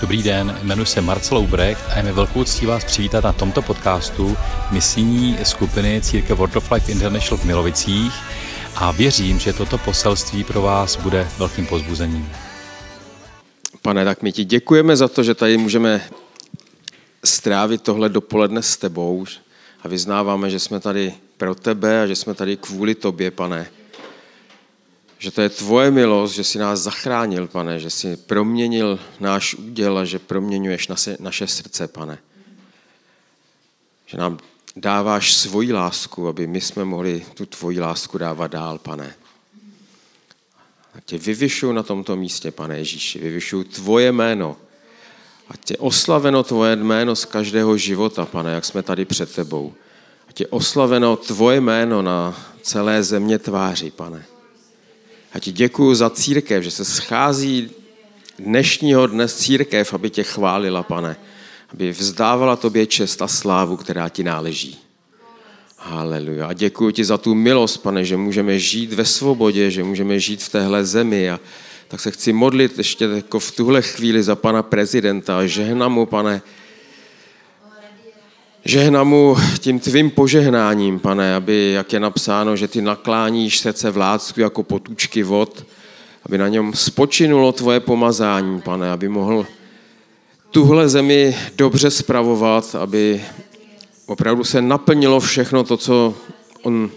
Dobrý den, jmenuji se Marcel Ubrecht a je mi velkou ctí vás přivítat na tomto podcastu misijní skupiny Církev World of Life International v Milovicích a věřím, že toto poselství pro vás bude velkým pozbuzením. Pane, tak my ti děkujeme za to, že tady můžeme strávit tohle dopoledne s tebou a vyznáváme, že jsme tady pro tebe a že jsme tady kvůli tobě, pane. Že to je tvoje milost, že jsi nás zachránil, pane, že jsi proměnil náš úděl a že proměňuješ naše, naše srdce, pane. Že nám dáváš svoji lásku, aby my jsme mohli tu tvoji lásku dávat dál, pane. Tak tě vyvyšuju na tomto místě, pane Ježíši, vyvyšuju tvoje jméno. A tě oslaveno tvoje jméno z každého života, pane, jak jsme tady před tebou. A tě oslaveno tvoje jméno na celé země tváři, pane. A ti děkuju za církev, že se schází dnešního dne církev, aby tě chválila, pane. Aby vzdávala tobě čest a slávu, která ti náleží. Haleluja. A děkuji ti za tu milost, pane, že můžeme žít ve svobodě, že můžeme žít v téhle zemi. A tak se chci modlit ještě jako v tuhle chvíli za pana prezidenta žehnám mu, pane, Žehnám mu tím tvým požehnáním, pane, aby, jak je napsáno, že ty nakláníš srdce vládců jako potůčky vod, aby na něm spočinulo tvoje pomazání, pane, aby mohl tuhle zemi dobře spravovat, aby opravdu se naplnilo všechno to, co on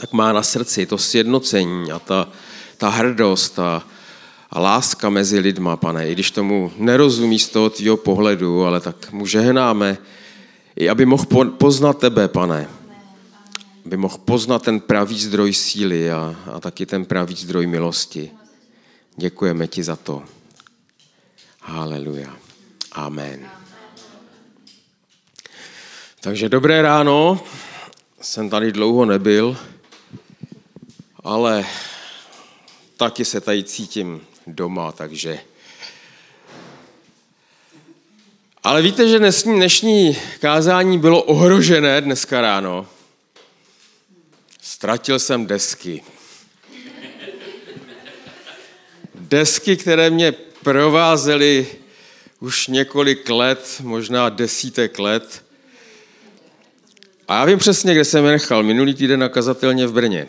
tak má na srdci, to sjednocení a ta, ta hrdost a, a láska mezi lidma, pane. I když tomu nerozumí z toho tvýho pohledu, ale tak mu žehnáme, aby mohl poznat tebe, pane. Aby mohl poznat ten pravý zdroj síly a, a taky ten pravý zdroj milosti. Děkujeme ti za to. Haleluja. Amen. Takže dobré ráno. Jsem tady dlouho nebyl, ale taky se tady cítím doma, takže Ale víte, že dnešní, dnešní kázání bylo ohrožené dneska ráno. Ztratil jsem desky. Desky, které mě provázely už několik let, možná desítek let. A já vím přesně, kde jsem je nechal. Minulý týden nakazatelně v Brně.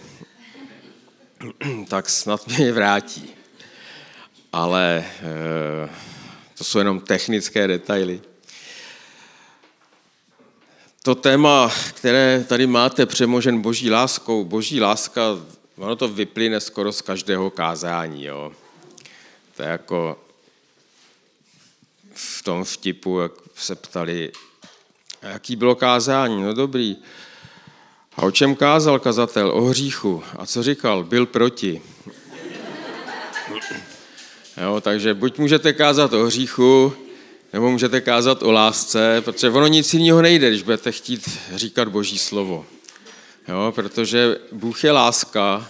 tak snad mě je vrátí. Ale e, to jsou jenom technické detaily. To téma, které tady máte přemožen boží láskou, boží láska, ono to vyplyne skoro z každého kázání. Jo. To je jako v tom vtipu, jak se ptali, jaký bylo kázání. No dobrý. A o čem kázal kazatel? O hříchu. A co říkal? Byl proti. Jo, takže buď můžete kázat o hříchu, nebo můžete kázat o lásce, protože ono nic jiného nejde, když budete chtít říkat Boží slovo. Jo, protože Bůh je láska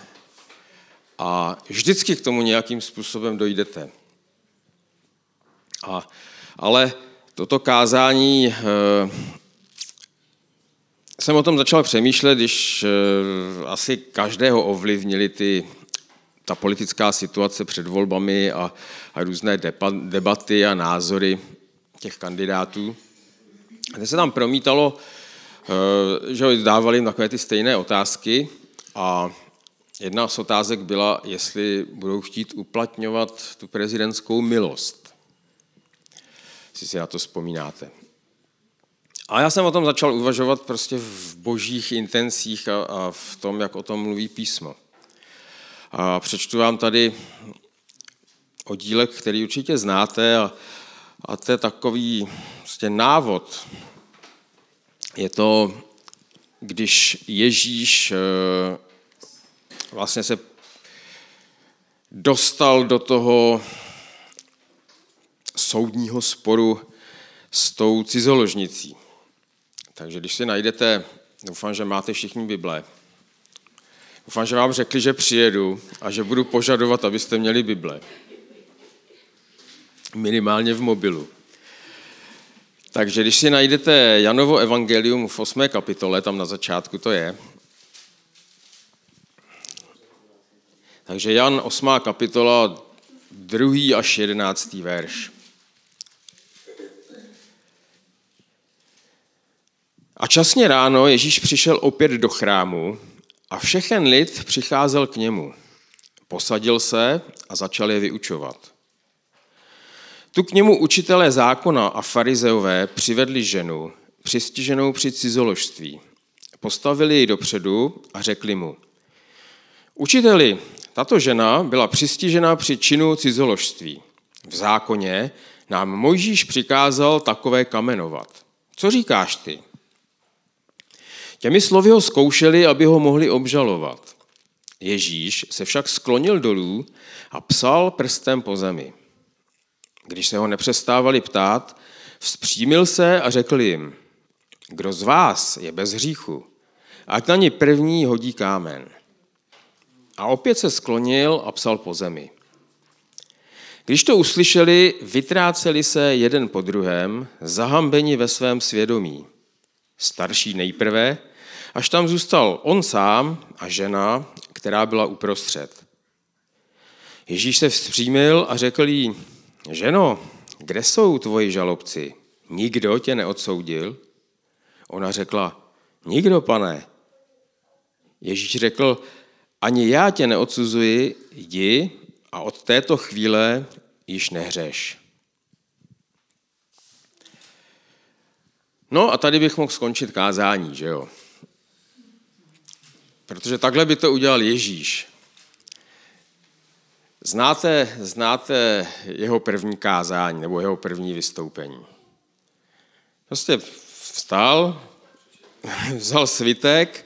a vždycky k tomu nějakým způsobem dojdete. A, ale toto kázání, e, jsem o tom začal přemýšlet, když e, asi každého ovlivnili ty ta politická situace před volbami a, a různé debaty a názory těch kandidátů. A se tam promítalo, eh, že dávali takové ty stejné otázky a jedna z otázek byla, jestli budou chtít uplatňovat tu prezidentskou milost. Jestli si na to vzpomínáte. A já jsem o tom začal uvažovat prostě v božích intencích a, a v tom, jak o tom mluví písmo. A přečtu vám tady oddílek, který určitě znáte a, a to je takový prostě návod. Je to, když Ježíš eh, vlastně se dostal do toho soudního sporu s tou cizoložnicí. Takže když si najdete, doufám, že máte všichni Bible, Doufám, že vám řekli, že přijedu a že budu požadovat, abyste měli Bible. Minimálně v mobilu. Takže když si najdete Janovo evangelium v 8. kapitole, tam na začátku to je. Takže Jan 8. kapitola 2. až 11. verš. A časně ráno Ježíš přišel opět do chrámu, a všechen lid přicházel k němu. Posadil se a začal je vyučovat. Tu k němu učitelé zákona a farizeové přivedli ženu, přistiženou při cizoložství. Postavili ji dopředu a řekli mu, učiteli, tato žena byla přistižena při činu cizoložství. V zákoně nám Mojžíš přikázal takové kamenovat. Co říkáš ty? Těmi slovy ho zkoušeli, aby ho mohli obžalovat. Ježíš se však sklonil dolů a psal prstem po zemi. Když se ho nepřestávali ptát, vzpřímil se a řekl jim, kdo z vás je bez hříchu, ať na ní první hodí kámen. A opět se sklonil a psal po zemi. Když to uslyšeli, vytráceli se jeden po druhém, zahambeni ve svém svědomí. Starší nejprve, až tam zůstal on sám a žena, která byla uprostřed. Ježíš se vzpřímil a řekl jí, ženo, kde jsou tvoji žalobci? Nikdo tě neodsoudil? Ona řekla, nikdo, pane. Ježíš řekl, ani já tě neodsuzuji, jdi a od této chvíle již nehřeš. No a tady bych mohl skončit kázání, že jo? Protože takhle by to udělal Ježíš. Znáte, znáte jeho první kázání nebo jeho první vystoupení. Prostě vstal, vzal svitek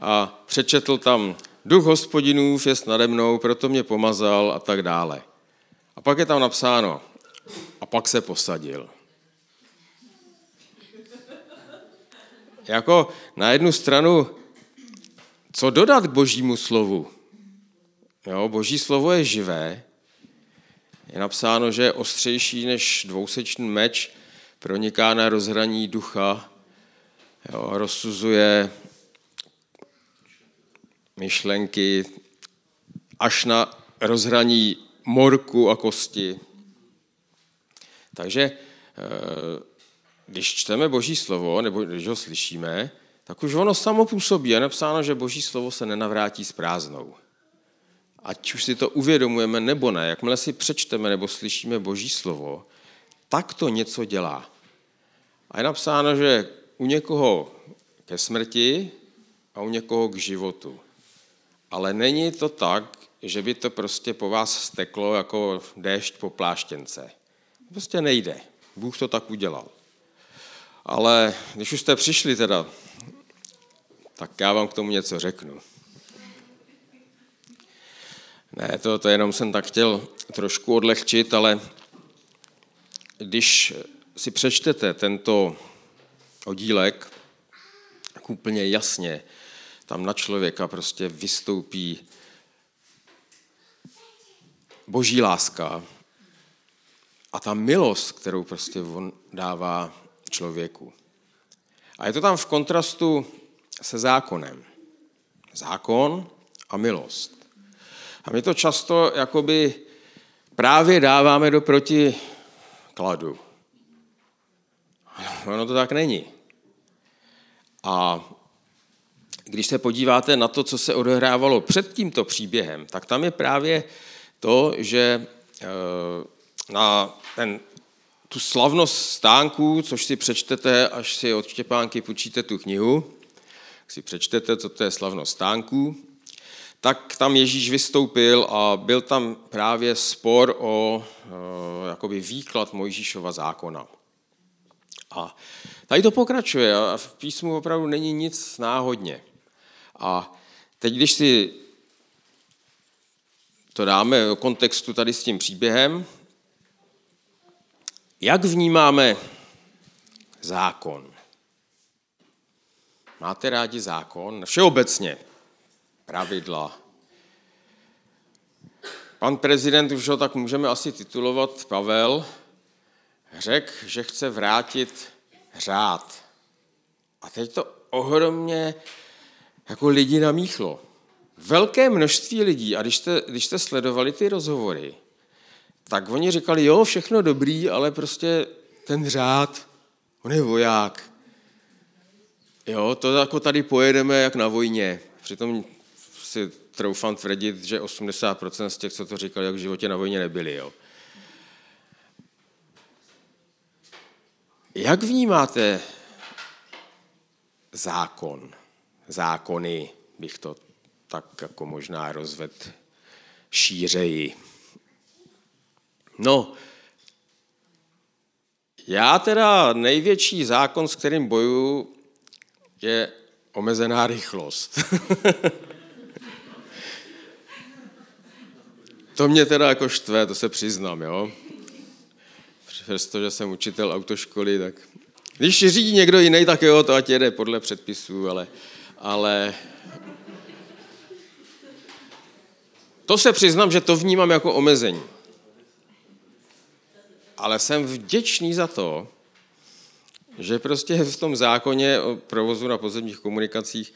a přečetl tam Duch hospodinův je nade mnou, proto mě pomazal a tak dále. A pak je tam napsáno, a pak se posadil. Jako na jednu stranu, co dodat k božímu slovu? Jo, boží slovo je živé. Je napsáno, že je ostřejší než dvousečný meč, proniká na rozhraní ducha, jo, rozsuzuje myšlenky až na rozhraní morku a kosti. Takže eh, když čteme Boží slovo, nebo když ho slyšíme, tak už ono samo působí. Je napsáno, že Boží slovo se nenavrátí s prázdnou. Ať už si to uvědomujeme nebo ne, jakmile si přečteme nebo slyšíme Boží slovo, tak to něco dělá. A je napsáno, že u někoho ke smrti a u někoho k životu. Ale není to tak, že by to prostě po vás steklo jako déšť po pláštěnce. Prostě nejde. Bůh to tak udělal. Ale když už jste přišli teda, tak já vám k tomu něco řeknu. Ne, to, to jenom jsem tak chtěl trošku odlehčit, ale když si přečtete tento oddílek, tak úplně jasně tam na člověka prostě vystoupí boží láska a ta milost, kterou prostě on dává člověku. A je to tam v kontrastu se zákonem. Zákon a milost. A my to často jakoby právě dáváme do protikladu. Ono to tak není. A když se podíváte na to, co se odehrávalo před tímto příběhem, tak tam je právě to, že eh, na ten, tu slavnost stánků, což si přečtete, až si od Štěpánky půjčíte tu knihu, si přečtete, co to je slavnost stánků, tak tam Ježíš vystoupil a byl tam právě spor o eh, jakoby výklad Mojžíšova zákona. A tady to pokračuje a v písmu opravdu není nic náhodně. A teď, když si to dáme do kontextu tady s tím příběhem, jak vnímáme zákon? Máte rádi zákon? Všeobecně pravidla. Pan prezident, už ho tak můžeme asi titulovat, Pavel, řekl, že chce vrátit řád. A teď to ohromně jako lidi namíchlo. Velké množství lidí, a když jste, když jste sledovali ty rozhovory, tak oni říkali, jo, všechno dobrý, ale prostě ten řád, on je voják. Jo, to jako tady pojedeme jak na vojně. Přitom si troufám tvrdit, že 80% z těch, co to říkali, jak v životě na vojně nebyli. Jo. Jak vnímáte zákon, zákony, bych to tak jako možná rozvedl šířeji? No, já teda největší zákon, s kterým bojuju, je omezená rychlost. to mě teda jako štve, to se přiznám, jo. Přestože jsem učitel autoškoly, tak když řídí někdo jiný, tak jo, to ať jede podle předpisů, ale, ale to se přiznám, že to vnímám jako omezení. Ale jsem vděčný za to, že prostě v tom zákoně o provozu na pozemních komunikacích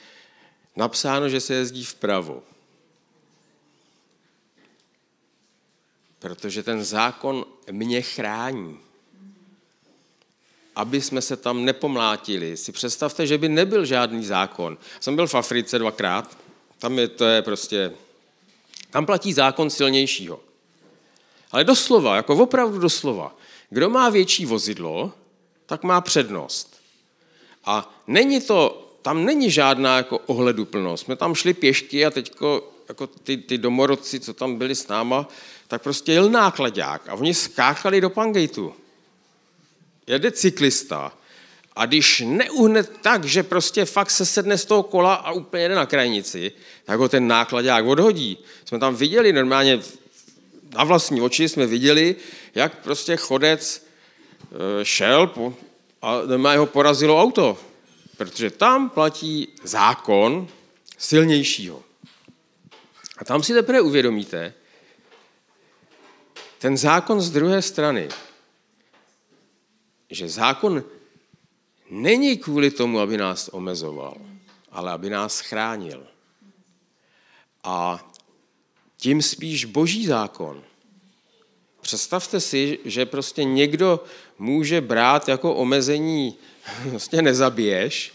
napsáno, že se jezdí vpravo. Protože ten zákon mě chrání. Aby jsme se tam nepomlátili. Si představte, že by nebyl žádný zákon. Jsem byl v Africe dvakrát, tam je to je prostě, tam platí zákon silnějšího. Ale doslova, jako opravdu doslova. Kdo má větší vozidlo, tak má přednost. A není to, tam není žádná jako ohleduplnost. Jsme tam šli pěšky a teďko jako ty, ty domorodci, co tam byli s náma, tak prostě jel nákladák a oni skákali do pangejtu. Jede cyklista a když neuhne tak, že prostě fakt se sedne z toho kola a úplně jede na krajnici, tak ho ten nákladák odhodí. Jsme tam viděli normálně, na vlastní oči jsme viděli, jak prostě chodec Eh, šel a normálně ho porazilo auto, protože tam platí zákon silnějšího. A tam si teprve uvědomíte, ten zákon z druhé strany, že zákon není kvůli tomu, aby nás omezoval, ale aby nás chránil. A tím spíš boží zákon Představte si, že prostě někdo může brát jako omezení, prostě nezabiješ,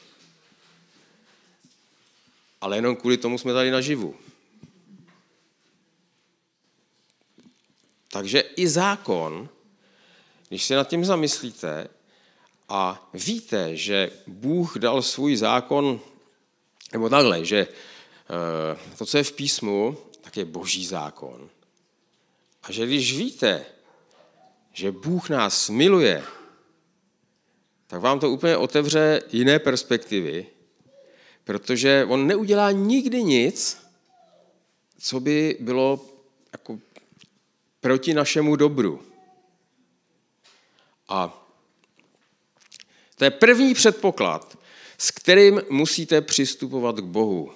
ale jenom kvůli tomu jsme tady naživu. Takže i zákon, když se nad tím zamyslíte a víte, že Bůh dal svůj zákon, nebo takhle, že eh, to, co je v písmu, tak je boží zákon. A že když víte, že Bůh nás miluje, tak vám to úplně otevře jiné perspektivy, protože on neudělá nikdy nic, co by bylo jako proti našemu dobru. A to je první předpoklad, s kterým musíte přistupovat k Bohu.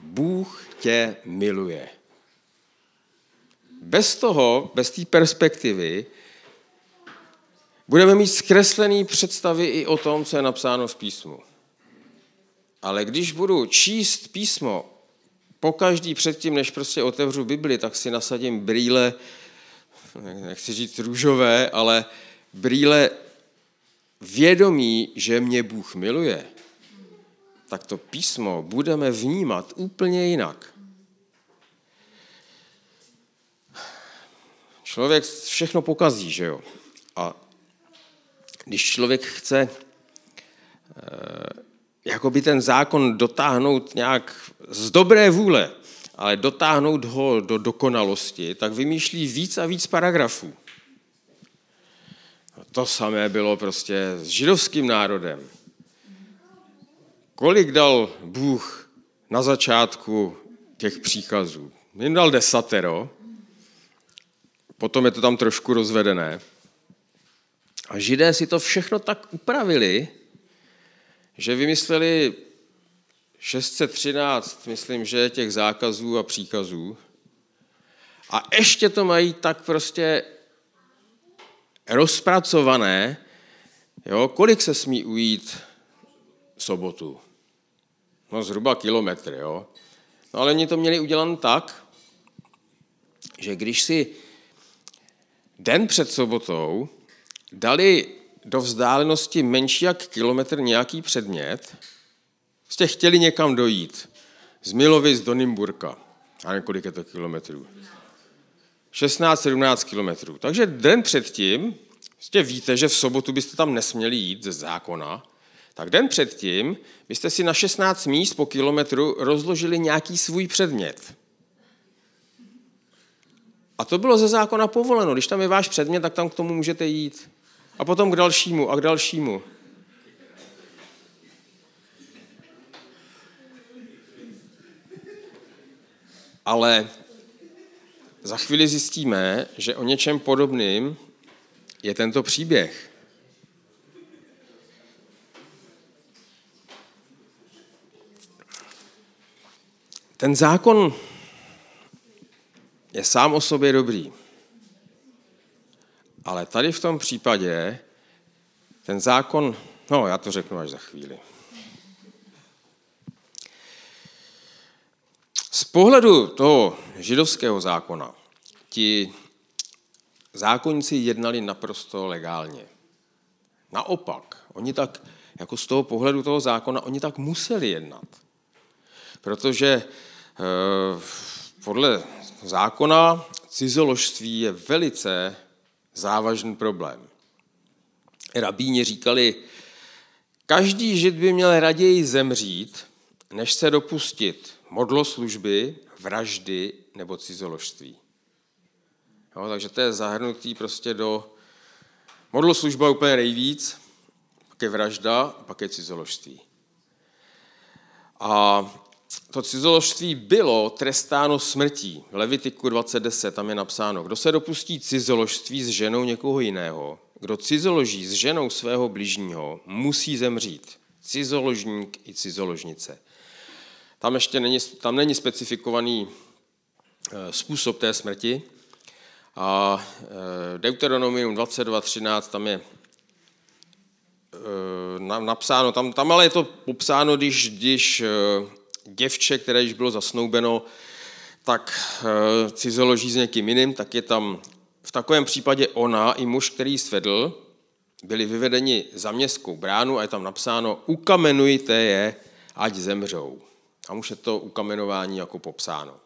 Bůh tě miluje. Bez toho, bez té perspektivy, budeme mít zkreslené představy i o tom, co je napsáno v písmu. Ale když budu číst písmo po každý předtím, než prostě otevřu Bibli, tak si nasadím brýle, nechci říct růžové, ale brýle vědomí, že mě Bůh miluje, tak to písmo budeme vnímat úplně jinak. Člověk všechno pokazí, že jo? A když člověk chce eh, jakoby ten zákon dotáhnout nějak z dobré vůle, ale dotáhnout ho do dokonalosti, tak vymýšlí víc a víc paragrafů. To samé bylo prostě s židovským národem. Kolik dal Bůh na začátku těch příkazů? Jim dal desatero, Potom je to tam trošku rozvedené. A židé si to všechno tak upravili, že vymysleli 613, myslím, že těch zákazů a příkazů. A ještě to mají tak prostě rozpracované, jo, kolik se smí ujít v sobotu. No zhruba kilometr, jo. No ale oni to měli udělat tak, že když si den před sobotou dali do vzdálenosti menší jak kilometr nějaký předmět Jste chtěli někam dojít. Z Milovic do Nymburka. A několik je to kilometrů. 16-17 kilometrů. Takže den předtím, jste víte, že v sobotu byste tam nesměli jít ze zákona, tak den předtím byste si na 16 míst po kilometru rozložili nějaký svůj předmět. A to bylo ze zákona povoleno. Když tam je váš předmět, tak tam k tomu můžete jít. A potom k dalšímu a k dalšímu. Ale za chvíli zjistíme, že o něčem podobným je tento příběh. Ten zákon je sám o sobě dobrý. Ale tady v tom případě ten zákon, no já to řeknu až za chvíli. Z pohledu toho židovského zákona ti zákonníci jednali naprosto legálně. Naopak, oni tak, jako z toho pohledu toho zákona, oni tak museli jednat. Protože e, podle zákona cizoložství je velice závažný problém. Rabíni říkali, každý žid by měl raději zemřít, než se dopustit modloslužby, vraždy nebo cizoložství. Jo, takže to je zahrnutý prostě do modloslužba úplně nejvíc, pak je vražda, pak je cizoložství. A to cizoložství bylo trestáno smrtí. Levitiku 20.10 tam je napsáno, kdo se dopustí cizoložství s ženou někoho jiného, kdo cizoloží s ženou svého bližního, musí zemřít. Cizoložník i cizoložnice. Tam ještě není, tam není specifikovaný eh, způsob té smrti. A eh, Deuteronomium 22.13 tam je eh, napsáno, tam, tam ale je to popsáno, když, když děvče, které již bylo zasnoubeno, tak cizoloží s někým jiným, tak je tam v takovém případě ona i muž, který svedl, byli vyvedeni za městskou bránu a je tam napsáno ukamenujte je, ať zemřou. A už je to ukamenování jako popsáno.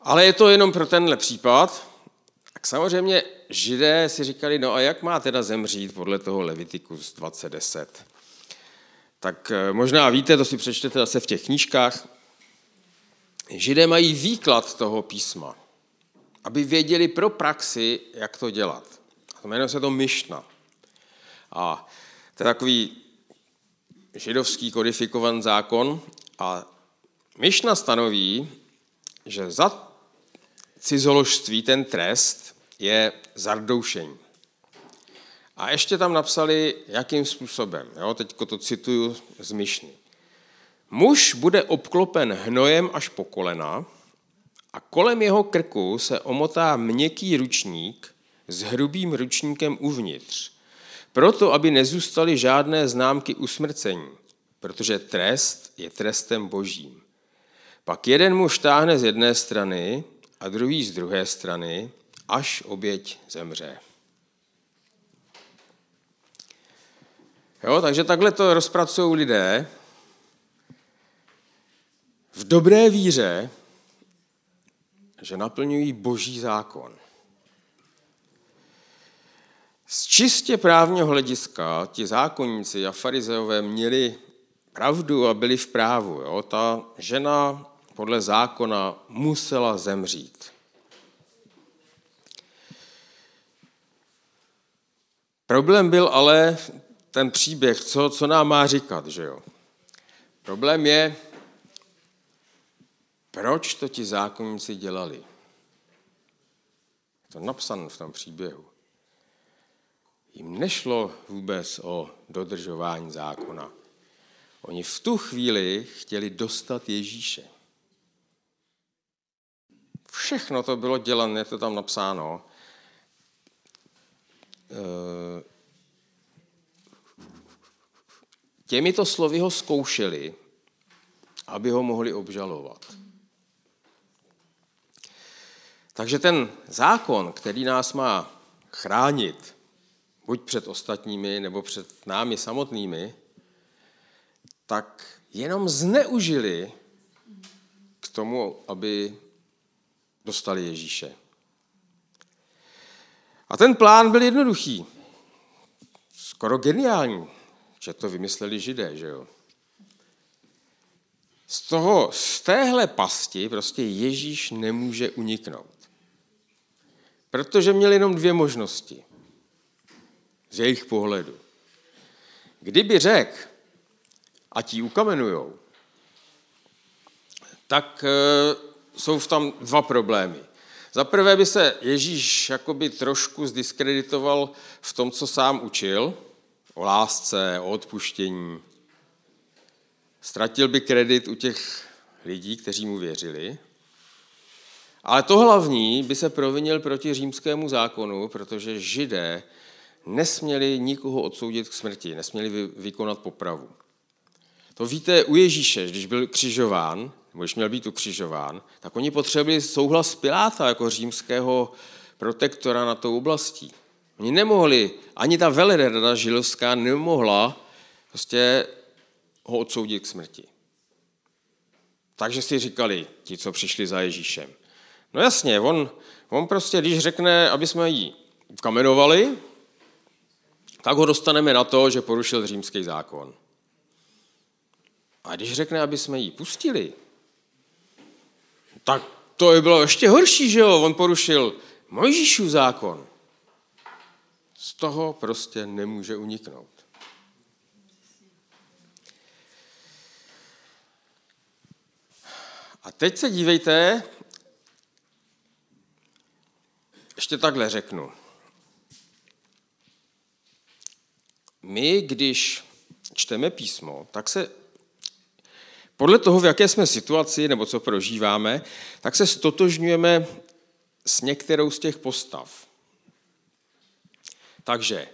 Ale je to jenom pro tenhle případ. Tak samozřejmě židé si říkali, no a jak má teda zemřít podle toho Levitikus 2010? Tak eh, možná víte, to si přečtete zase v těch knížkách. Židé mají výklad toho písma, aby věděli pro praxi, jak to dělat. Jmenuje se to Myšna. A to je takový židovský kodifikovaný zákon a Myšna stanoví, že za cizoložství ten trest je zardoušení. A ještě tam napsali, jakým způsobem. Jo, teď to cituju z Myšny. Muž bude obklopen hnojem až po kolena a kolem jeho krku se omotá měkký ručník s hrubým ručníkem uvnitř proto, aby nezůstaly žádné známky usmrcení, protože trest je trestem božím. Pak jeden muž táhne z jedné strany a druhý z druhé strany, až oběť zemře. Jo, takže takhle to rozpracují lidé v dobré víře, že naplňují boží zákon. Z čistě právního hlediska ti zákonníci a farizeové měli pravdu a byli v právu. Jo? Ta žena podle zákona musela zemřít. Problém byl ale ten příběh, co, co nám má říkat, že jo? Problém je, proč to ti zákonníci dělali. Je to napsané v tom příběhu jim nešlo vůbec o dodržování zákona. Oni v tu chvíli chtěli dostat Ježíše. Všechno to bylo dělané, je to tam napsáno. Eh, těmito slovy ho zkoušeli, aby ho mohli obžalovat. Takže ten zákon, který nás má chránit buď před ostatními, nebo před námi samotnými, tak jenom zneužili k tomu, aby dostali Ježíše. A ten plán byl jednoduchý. Skoro geniální, že to vymysleli židé, že jo. Z, toho, z téhle pasti prostě Ježíš nemůže uniknout. Protože měl jenom dvě možnosti. Z jejich pohledu. Kdyby řekl, a ti ukamenujou, tak e, jsou v tam dva problémy. Za prvé by se Ježíš jakoby trošku zdiskreditoval v tom, co sám učil, o lásce, o odpuštění. Ztratil by kredit u těch lidí, kteří mu věřili. Ale to hlavní by se provinil proti římskému zákonu, protože židé nesměli nikoho odsoudit k smrti, nesměli vykonat popravu. To víte u Ježíše, když byl křižován, nebo když měl být ukřižován, tak oni potřebovali souhlas Piláta jako římského protektora na tou oblastí. Oni nemohli, ani ta velerada židovská nemohla prostě ho odsoudit k smrti. Takže si říkali ti, co přišli za Ježíšem. No jasně, on, on prostě, když řekne, aby jsme ji kamenovali, tak ho dostaneme na to, že porušil římský zákon. A když řekne, aby jsme ji pustili, tak to je bylo ještě horší, že jo? On porušil Mojžíšův zákon. Z toho prostě nemůže uniknout. A teď se dívejte, ještě takhle řeknu. My, když čteme písmo, tak se podle toho, v jaké jsme situaci nebo co prožíváme, tak se stotožňujeme s některou z těch postav. Takže,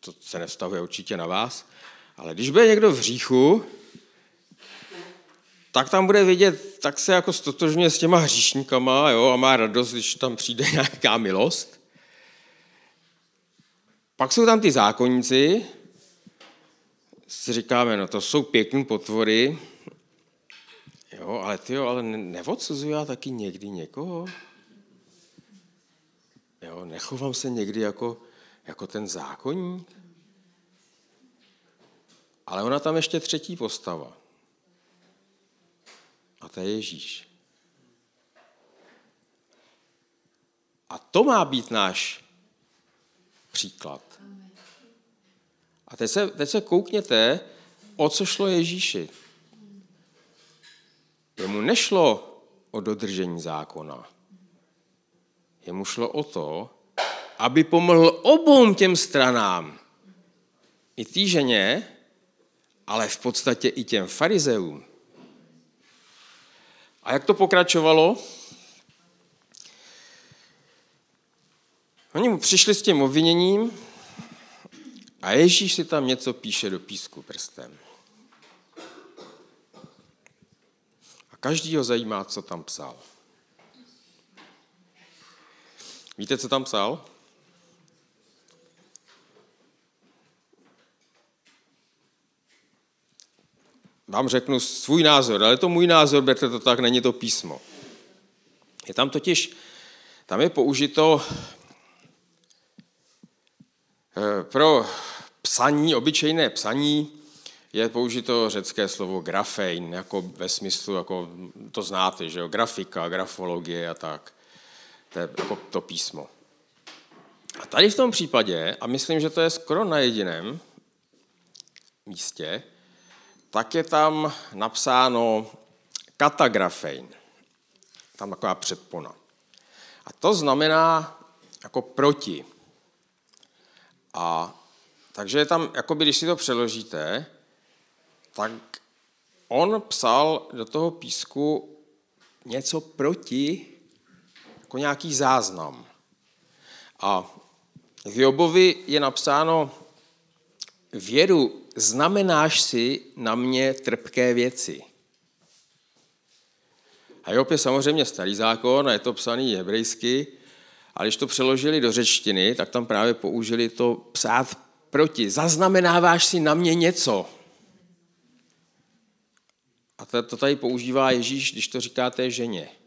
to se nevztahuje určitě na vás, ale když bude někdo v hříchu, tak tam bude vidět, tak se jako stotožňuje s těma hříšníkama jo, a má radost, když tam přijde nějaká milost. Pak jsou tam ty zákonníci, si říkáme, no to jsou pěkný potvory, jo, ale ty jo, ale neodsuzuji já taky někdy někoho? Jo, nechovám se někdy jako, jako ten zákonník? Ale ona tam ještě třetí postava. A to je Ježíš. A to má být náš příklad. A teď se, teď se koukněte, o co šlo Ježíši. Jemu nešlo o dodržení zákona. Jemu šlo o to, aby pomohl obou těm stranám. I týženě, ale v podstatě i těm farizeům. A jak to pokračovalo? Oni mu přišli s tím obviněním, a Ježíš si tam něco píše do písku prstem. A každý ho zajímá, co tam psal. Víte, co tam psal? Vám řeknu svůj názor, ale to můj názor, berte to tak, není to písmo. Je tam totiž, tam je použito eh, pro psaní, obyčejné psaní, je použito řecké slovo grafein, jako ve smyslu, jako to znáte, že jo, grafika, grafologie a tak. To je jako to písmo. A tady v tom případě, a myslím, že to je skoro na jediném místě, tak je tam napsáno katagrafein. Tam taková předpona. A to znamená jako proti. A takže tam, jakoby, když si to přeložíte, tak on psal do toho písku něco proti, jako nějaký záznam. A v Jobovi je napsáno, věru znamenáš si na mě trpké věci. A Job je samozřejmě starý zákon a je to psaný hebrejsky, ale když to přeložili do řečtiny, tak tam právě použili to psát proti. Zaznamenáváš si na mě něco. A to tady používá Ježíš, když to říká té ženě.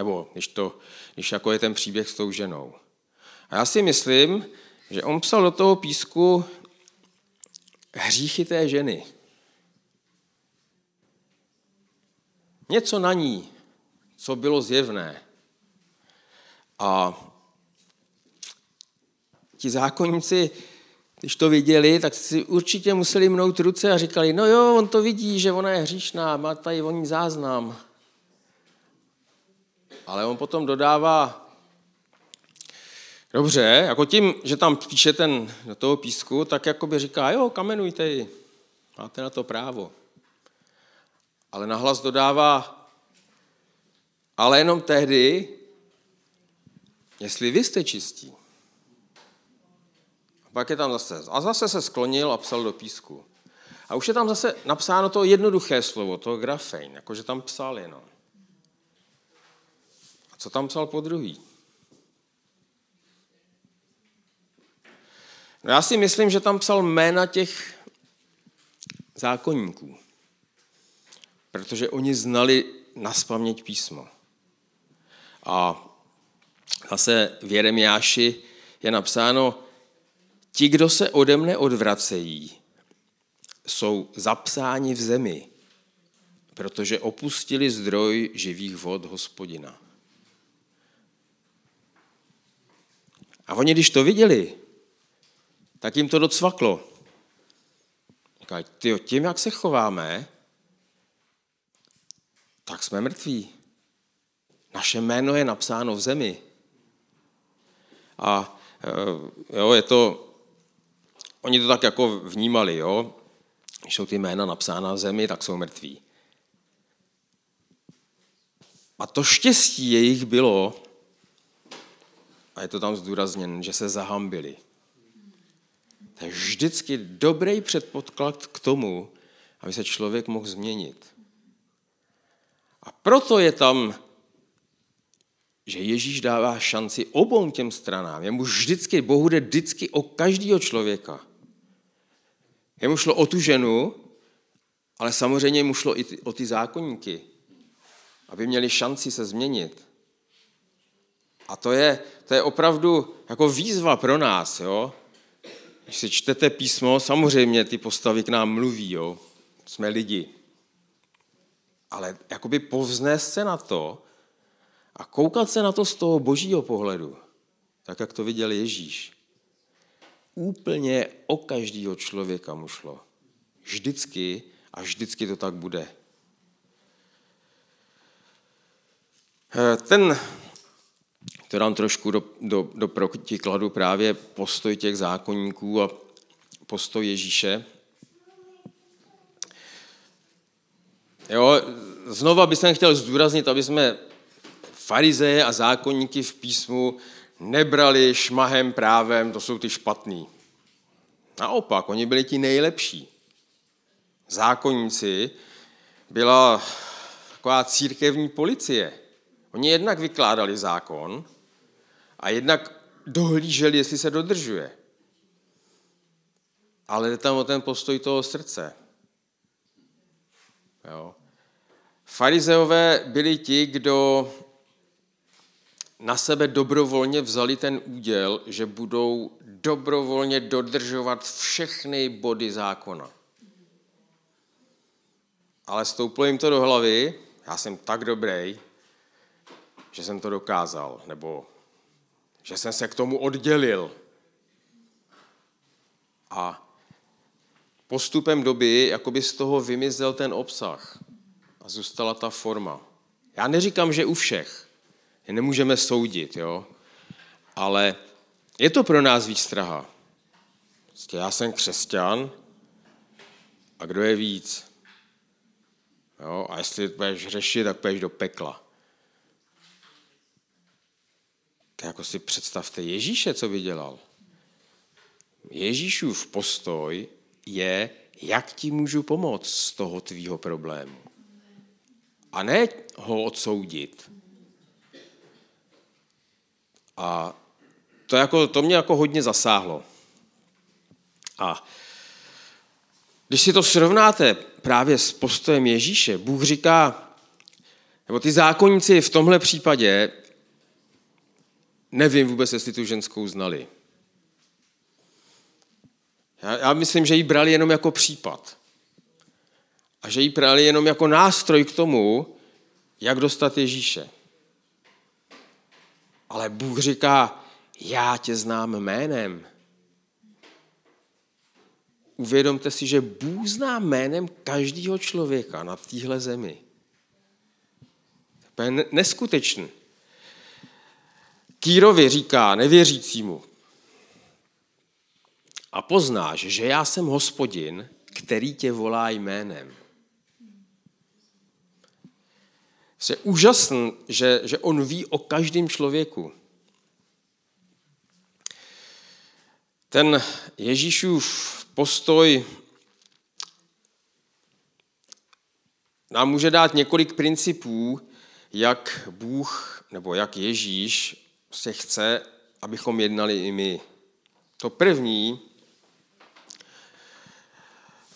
Nebo když, to, když jako je ten příběh s tou ženou. A já si myslím, že on psal do toho písku hříchy té ženy. Něco na ní, co bylo zjevné. A ti zákonníci, když to viděli, tak si určitě museli mnout ruce a říkali, no jo, on to vidí, že ona je hříšná, má tady o ní záznam. Ale on potom dodává, dobře, jako tím, že tam píše ten do toho písku, tak jako by říká, jo, kamenujte ji, máte na to právo. Ale nahlas dodává, ale jenom tehdy, jestli vy jste čistí. A pak je tam zase. A zase se sklonil a psal do písku. A už je tam zase napsáno to jednoduché slovo, to grafein, jakože tam psal jenom. Co tam psal po druhý? No já si myslím, že tam psal jména těch zákonníků, protože oni znali na písmo. A zase v Jeremiáši je napsáno, ti, kdo se ode mne odvracejí, jsou zapsáni v zemi, protože opustili zdroj živých vod hospodina. A oni, když to viděli, tak jim to docvaklo. Říkají, tím, jak se chováme, tak jsme mrtví. Naše jméno je napsáno v zemi. A eh, jo, je to, oni to tak jako vnímali, jo. Když jsou ty jména napsána v zemi, tak jsou mrtví. A to štěstí jejich bylo, a je to tam zdůrazněn, že se zahambili. To je vždycky dobrý předpoklad k tomu, aby se člověk mohl změnit. A proto je tam že Ježíš dává šanci obou těm stranám. Jemu vždycky, Bohu jde vždycky o každého člověka. Jemu šlo o tu ženu, ale samozřejmě mu šlo i o ty zákonníky, aby měli šanci se změnit. A to je, to je opravdu jako výzva pro nás. Jo? Když si čtete písmo, samozřejmě ty postavy k nám mluví, jo? jsme lidi. Ale jakoby povznést se na to, a koukat se na to z toho božího pohledu, tak jak to viděl Ježíš. Úplně o každého člověka mu šlo. Vždycky a vždycky to tak bude. Eh, ten, to dám trošku do, do, do protikladu právě postoj těch zákonníků a postoj Ježíše. Jo, znova bych chtěl zdůraznit, aby jsme farizeje a zákonníky v písmu nebrali šmahem právem, to jsou ty špatný. Naopak, oni byli ti nejlepší. Zákonníci byla taková církevní policie. Oni jednak vykládali zákon a jednak dohlíželi, jestli se dodržuje. Ale jde tam o ten postoj toho srdce. Jo. Farizeové byli ti, kdo na sebe dobrovolně vzali ten úděl, že budou dobrovolně dodržovat všechny body zákona. Ale stouplo jim to do hlavy, já jsem tak dobrý, že jsem to dokázal, nebo že jsem se k tomu oddělil. A postupem doby jakoby z toho vymizel ten obsah a zůstala ta forma. Já neříkám, že u všech, je nemůžeme soudit, jo? ale je to pro nás výstraha. Prostě já jsem křesťan a kdo je víc? Jo? A jestli budeš řešit, tak půjdeš do pekla. Tak jako si představte Ježíše, co by dělal. Ježíšův postoj je, jak ti můžu pomoct z toho tvýho problému. A ne ho odsoudit. A to, jako, to mě jako hodně zasáhlo. A Když si to srovnáte právě s postojem Ježíše, Bůh říká, nebo ty zákonníci v tomhle případě, nevím vůbec, jestli tu ženskou znali. Já, já myslím, že ji brali jenom jako případ. A že ji brali jenom jako nástroj k tomu, jak dostat Ježíše. Ale Bůh říká, já tě znám jménem. Uvědomte si, že Bůh zná jménem každého člověka na téhle zemi. To je neskutečný. Kýrovi říká nevěřícímu, a poznáš, že já jsem hospodin, který tě volá jménem. Je úžasný, že, že on ví o každém člověku. Ten Ježíšův postoj nám může dát několik principů, jak Bůh nebo jak Ježíš se chce, abychom jednali i my. To první,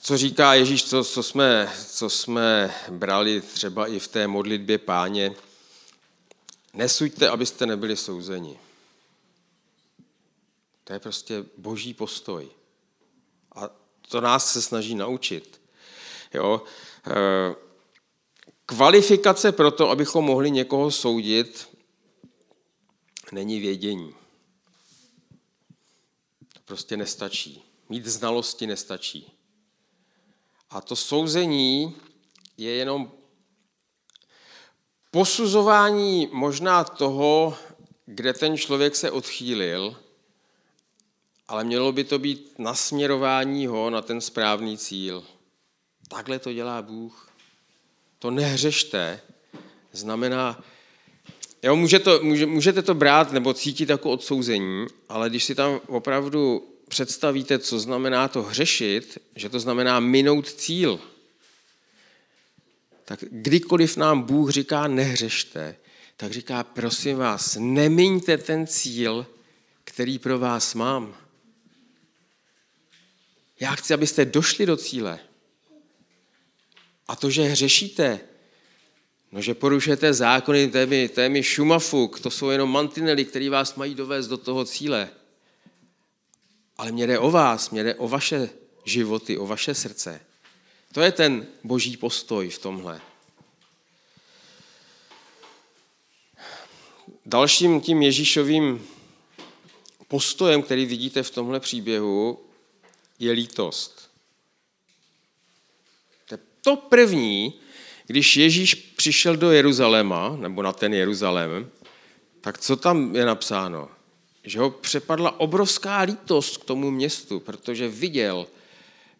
co říká Ježíš, co, co, jsme, co jsme brali třeba i v té modlitbě páně, nesuďte, abyste nebyli souzeni. To je prostě boží postoj. A to nás se snaží naučit. Jo? Eh, kvalifikace pro to, abychom mohli někoho soudit, není vědění. To prostě nestačí. Mít znalosti nestačí. A to souzení je jenom posuzování možná toho, kde ten člověk se odchýlil, ale mělo by to být nasměrování ho na ten správný cíl. Takhle to dělá Bůh. To nehřešte znamená, jo, může to, může, můžete to brát nebo cítit jako odsouzení, ale když si tam opravdu představíte, co znamená to hřešit, že to znamená minout cíl, tak kdykoliv nám Bůh říká nehřešte, tak říká, prosím vás, nemiňte ten cíl, který pro vás mám. Já chci, abyste došli do cíle. A to, že hřešíte, no, že porušujete zákony, to je mi, to je mi šumafuk, to jsou jenom mantinely, které vás mají dovést do toho cíle. Ale mě jde o vás, mě jde o vaše životy, o vaše srdce. To je ten boží postoj v tomhle. Dalším tím Ježíšovým postojem, který vidíte v tomhle příběhu, je lítost. To první, když Ježíš přišel do Jeruzaléma, nebo na ten Jeruzalém, tak co tam je napsáno? že ho přepadla obrovská lítost k tomu městu, protože viděl,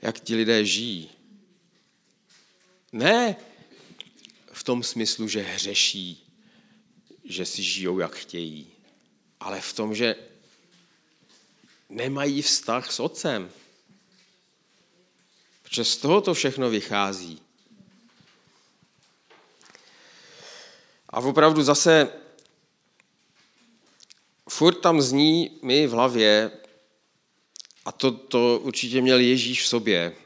jak ti lidé žijí. Ne v tom smyslu, že hřeší, že si žijou, jak chtějí, ale v tom, že nemají vztah s otcem. Protože z toho to všechno vychází. A opravdu zase furt tam zní mi v hlavě, a to, to určitě měl Ježíš v sobě,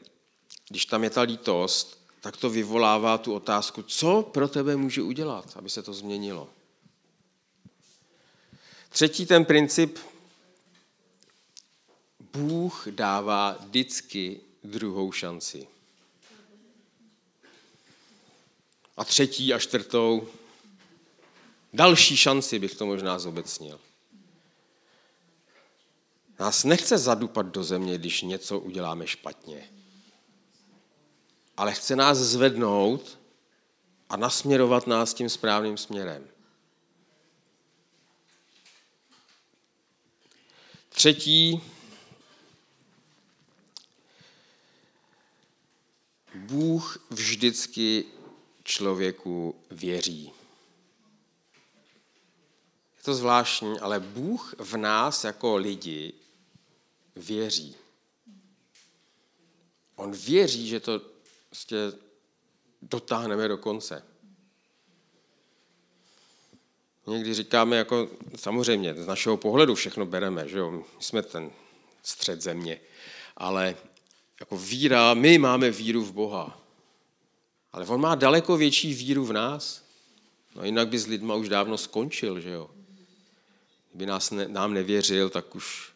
když tam je ta lítost, tak to vyvolává tu otázku, co pro tebe může udělat, aby se to změnilo. Třetí ten princip, Bůh dává vždycky druhou šanci. A třetí a čtvrtou, další šanci bych to možná zobecnil. Nás nechce zadupat do země, když něco uděláme špatně. Ale chce nás zvednout a nasměrovat nás tím správným směrem. Třetí, Bůh vždycky člověku věří. Je to zvláštní, ale Bůh v nás jako lidi věří. On věří, že to prostě dotáhneme do konce. Někdy říkáme, jako samozřejmě, z našeho pohledu všechno bereme, že jo? My jsme ten střed země, ale jako víra, my máme víru v Boha. Ale on má daleko větší víru v nás. No jinak by s lidma už dávno skončil, že jo. Kdyby nás ne, nám nevěřil, tak už,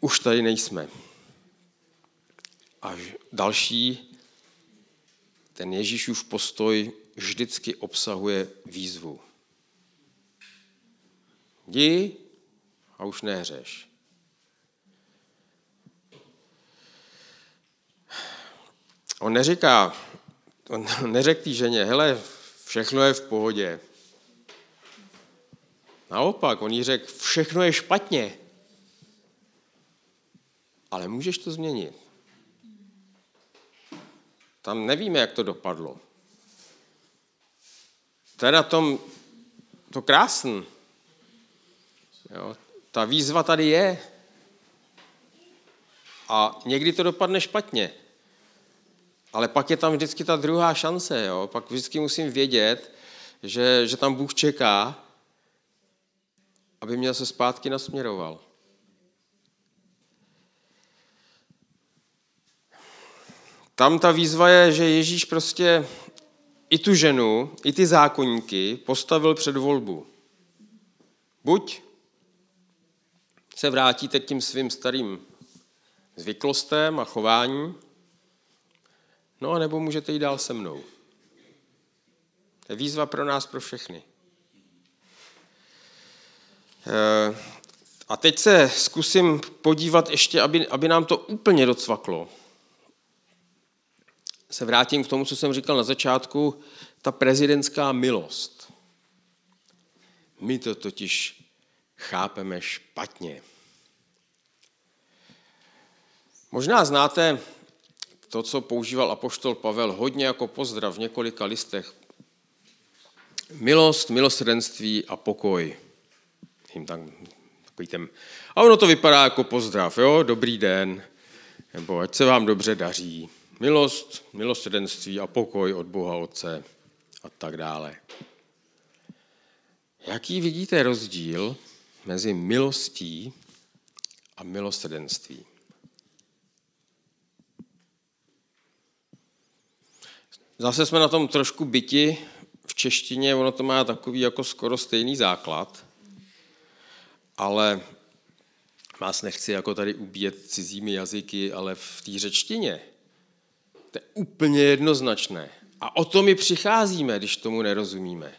už tady nejsme. A další, ten Ježíšův postoj vždycky obsahuje výzvu. Jdi a už nehřeš. On neříká, on neřekl té ženě, hele, všechno je v pohodě. Naopak, on jí řekl, všechno je špatně. Ale můžeš to změnit. Tam nevíme, jak to dopadlo. To je na tom to krásný. Jo, ta výzva tady je. A někdy to dopadne špatně. Ale pak je tam vždycky ta druhá šance. Jo? Pak vždycky musím vědět, že, že tam Bůh čeká, aby mě se zpátky nasměroval. Tam ta výzva je, že Ježíš prostě i tu ženu, i ty zákonníky postavil před volbu. Buď se vrátíte k tím svým starým zvyklostem a chování, no a nebo můžete jít dál se mnou. To je výzva pro nás, pro všechny. Eh, a teď se zkusím podívat ještě, aby, aby nám to úplně docvaklo. Se vrátím k tomu, co jsem říkal na začátku, ta prezidentská milost. My to totiž chápeme špatně. Možná znáte to, co používal apoštol Pavel hodně jako pozdrav v několika listech. Milost, milosrdenství a pokoj. Jim tam, takový ten... A ono to vypadá jako pozdrav, jo? Dobrý den, nebo ať se vám dobře daří. Milost, milosrdenství a pokoj od Boha Otce a tak dále. Jaký vidíte rozdíl mezi milostí a milosrdenství? Zase jsme na tom trošku byti v češtině, ono to má takový jako skoro stejný základ, ale vás nechci jako tady ubíjet cizími jazyky, ale v té řečtině to je úplně jednoznačné. A o to my přicházíme, když tomu nerozumíme.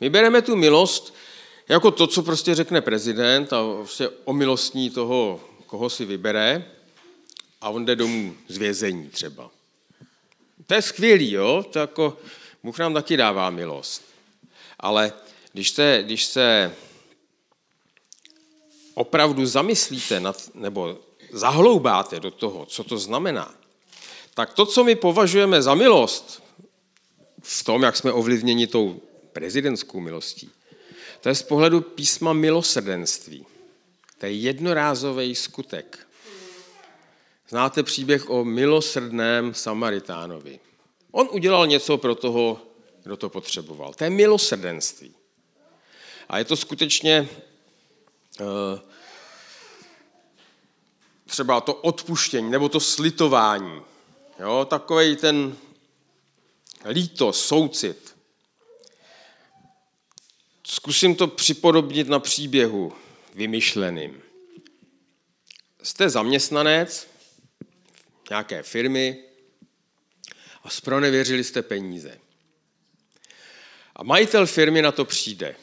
My bereme tu milost jako to, co prostě řekne prezident a prostě omilostní toho, koho si vybere a on jde domů z vězení třeba. To je skvělý, jo? To jako, Bůh nám taky dává milost. Ale když se, když se opravdu zamyslíte nad, nebo zahloubáte do toho, co to znamená, tak to, co my považujeme za milost, v tom, jak jsme ovlivněni tou prezidentskou milostí, to je z pohledu písma milosrdenství. To je jednorázový skutek. Znáte příběh o milosrdném Samaritánovi. On udělal něco pro toho, kdo to potřeboval. To je milosrdenství. A je to skutečně třeba to odpuštění nebo to slitování. Jo, takový ten lítost, soucit. Zkusím to připodobnit na příběhu vymyšleným. Jste zaměstnanec nějaké firmy a spronevěřili jste peníze. A majitel firmy na to přijde.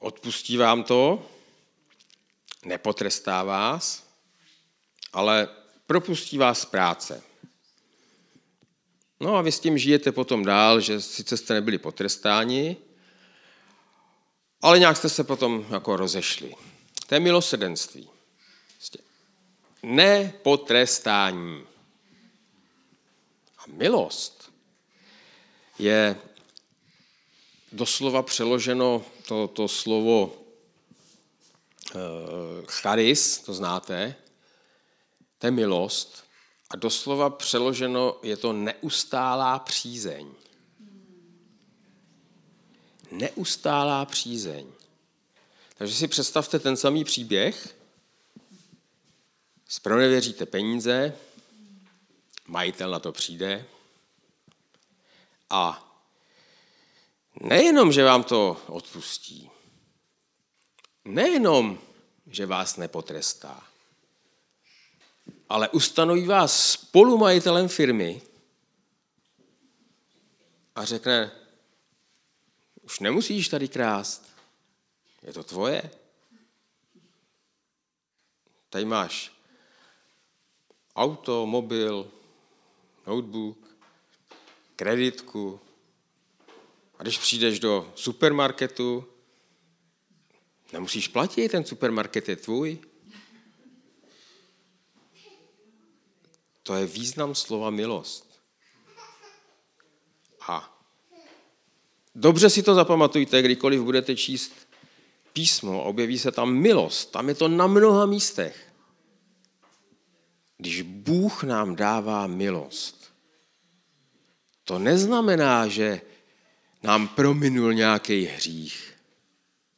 Odpustí vám to, nepotrestá vás, ale propustí vás z práce. No a vy s tím žijete potom dál, že sice jste nebyli potrestáni, ale nějak jste se potom jako rozešli. To je milosedenství. Prostě nepotrestání. A milost je doslova přeloženo to, to slovo eh, charis, to znáte, to je milost, a doslova přeloženo je to neustálá přízeň. Neustálá přízeň. Takže si představte ten samý příběh, Spronevěříte peníze, majitel na to přijde a nejenom, že vám to odpustí, nejenom, že vás nepotrestá, ale ustanoví vás spolumajitelem firmy a řekne, už nemusíš tady krást, je to tvoje. Tady máš auto, mobil, notebook, kreditku. A když přijdeš do supermarketu, nemusíš platit, ten supermarket je tvůj. To je význam slova milost. A dobře si to zapamatujte, kdykoliv budete číst písmo, objeví se tam milost, tam je to na mnoha místech. Když Bůh nám dává milost, to neznamená, že nám prominul nějaký hřích.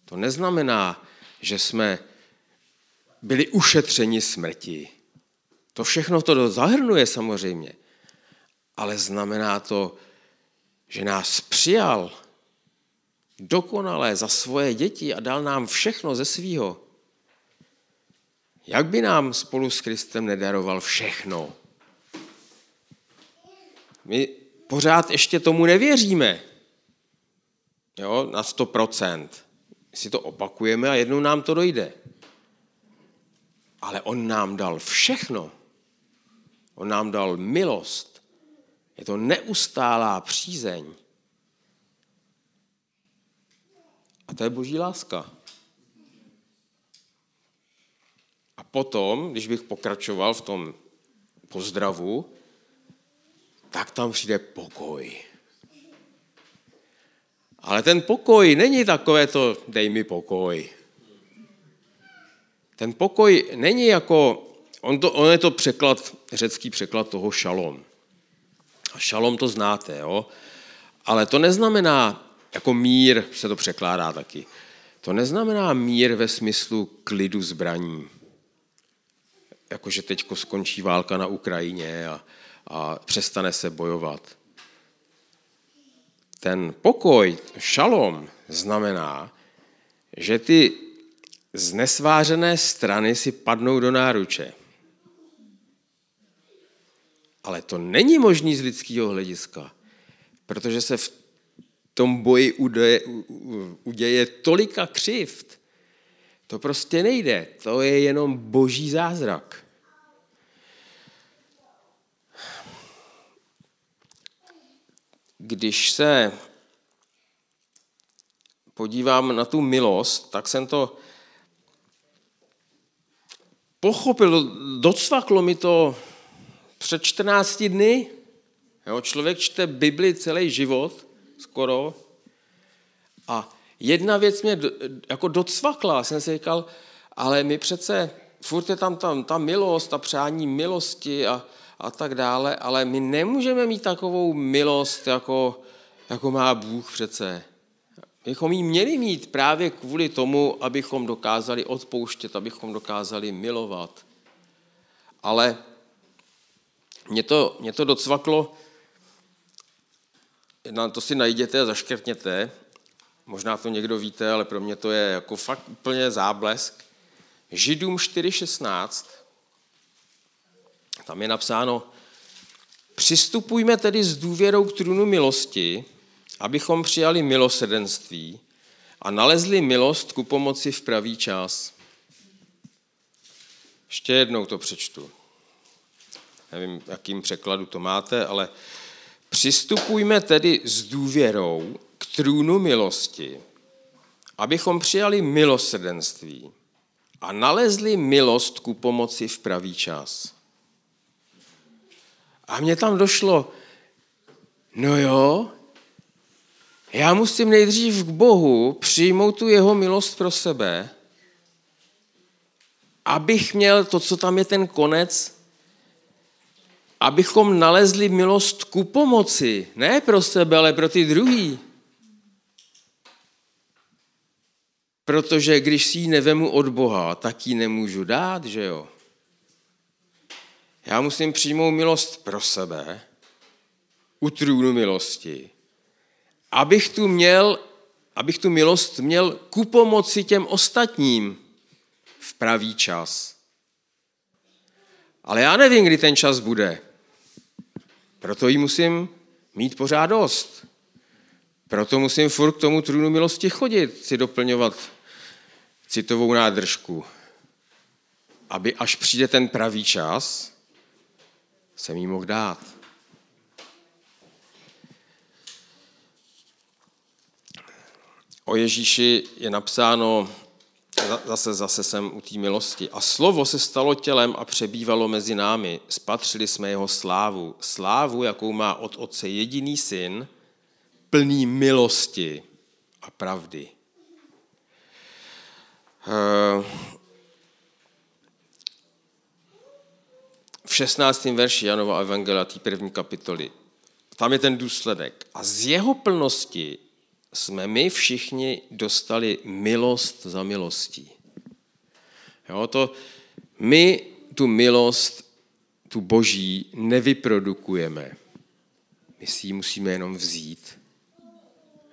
To neznamená, že jsme byli ušetřeni smrti. To všechno to zahrnuje samozřejmě. Ale znamená to, že nás přijal dokonalé za svoje děti a dal nám všechno ze svýho. Jak by nám spolu s Kristem nedaroval všechno? My pořád ještě tomu nevěříme. Jo, na 100%. My si to opakujeme a jednou nám to dojde. Ale on nám dal všechno. On nám dal milost. Je to neustálá přízeň. A to je boží láska. A potom, když bych pokračoval v tom pozdravu, tak tam přijde pokoj. Ale ten pokoj není takové to, dej mi pokoj. Ten pokoj není jako, on, to, on je to překlad, řecký překlad toho šalom. A šalom to znáte, jo? Ale to neznamená jako mír se to překládá taky. To neznamená mír ve smyslu klidu zbraní. Jakože teď skončí válka na Ukrajině a, a přestane se bojovat. Ten pokoj, šalom, znamená, že ty znesvářené strany si padnou do náruče. Ale to není možný z lidského hlediska, protože se v tom boji uděje, uděje tolika křivt. To prostě nejde. To je jenom boží zázrak. Když se podívám na tu milost, tak jsem to pochopil, docvaklo mi to před 14 dny. Jo, člověk čte Bibli celý život skoro. A jedna věc mě jako docvakla, jsem si říkal, ale my přece, furt je tam, tam ta milost a přání milosti a, a tak dále, ale my nemůžeme mít takovou milost, jako, jako má Bůh přece. Bychom ji měli mít právě kvůli tomu, abychom dokázali odpouštět, abychom dokázali milovat. Ale mě to, mě to docvaklo, na to si najděte a zaškrtněte. Možná to někdo víte, ale pro mě to je jako fakt úplně záblesk. Židům 4.16, tam je napsáno, přistupujme tedy s důvěrou k trůnu milosti, abychom přijali milosedenství a nalezli milost ku pomoci v pravý čas. Ještě jednou to přečtu. Nevím, jakým překladu to máte, ale Přistupujme tedy s důvěrou k trůnu milosti, abychom přijali milosrdenství a nalezli milost ku pomoci v pravý čas. A mně tam došlo, no jo, já musím nejdřív k Bohu přijmout tu jeho milost pro sebe, abych měl to, co tam je ten konec, abychom nalezli milost ku pomoci, ne pro sebe, ale pro ty druhý. Protože když si ji nevemu od Boha, tak ji nemůžu dát, že jo? Já musím přijmout milost pro sebe, u trůnu milosti, abych tu měl, abych tu milost měl ku pomoci těm ostatním v pravý čas. Ale já nevím, kdy ten čas bude. Proto ji musím mít pořád dost. Proto musím furt k tomu trůnu milosti chodit, si doplňovat citovou nádržku, aby až přijde ten pravý čas, jsem jí mohl dát. O Ježíši je napsáno, zase, zase jsem u té milosti. A slovo se stalo tělem a přebývalo mezi námi. Spatřili jsme jeho slávu. Slávu, jakou má od otce jediný syn, plný milosti a pravdy. V 16. verši Janova Evangelia, té první kapitoly, tam je ten důsledek. A z jeho plnosti jsme my všichni dostali milost za milostí. Jo, to my tu milost, tu boží, nevyprodukujeme. My si ji musíme jenom vzít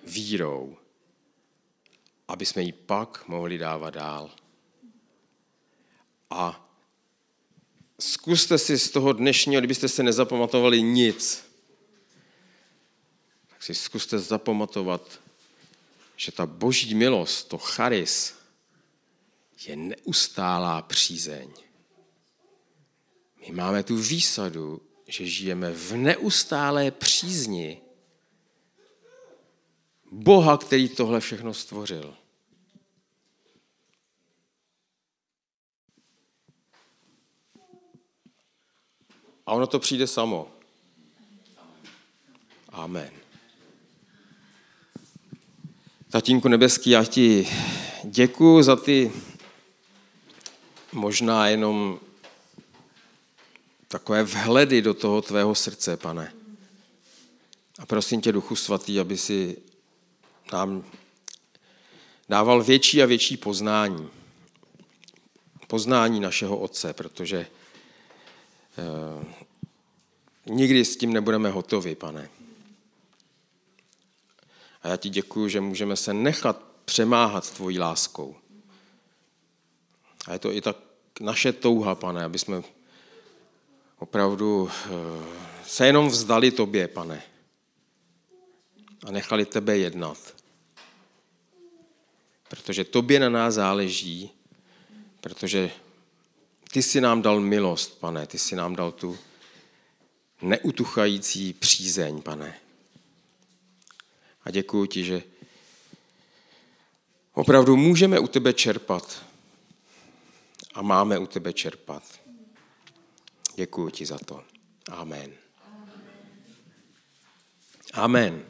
vírou, aby jsme ji pak mohli dávat dál. A zkuste si z toho dnešního, kdybyste se nezapamatovali nic, tak si zkuste zapamatovat že ta boží milost, to charis, je neustálá přízeň. My máme tu výsadu, že žijeme v neustálé přízni Boha, který tohle všechno stvořil. A ono to přijde samo. Amen. Tatínku nebeský, já ti děkuji za ty možná jenom takové vhledy do toho tvého srdce, pane. A prosím tě, Duchu Svatý, aby si nám dával větší a větší poznání. Poznání našeho Otce, protože nikdy s tím nebudeme hotovi, pane. A já ti děkuji, že můžeme se nechat přemáhat tvojí láskou. A je to i tak naše touha, pane, aby jsme opravdu eh, se jenom vzdali tobě, pane. A nechali tebe jednat. Protože tobě na nás záleží, protože ty jsi nám dal milost, pane, ty jsi nám dal tu neutuchající přízeň, pane. A děkuji ti, že opravdu můžeme u tebe čerpat a máme u tebe čerpat. Děkuji ti za to. Amen. Amen.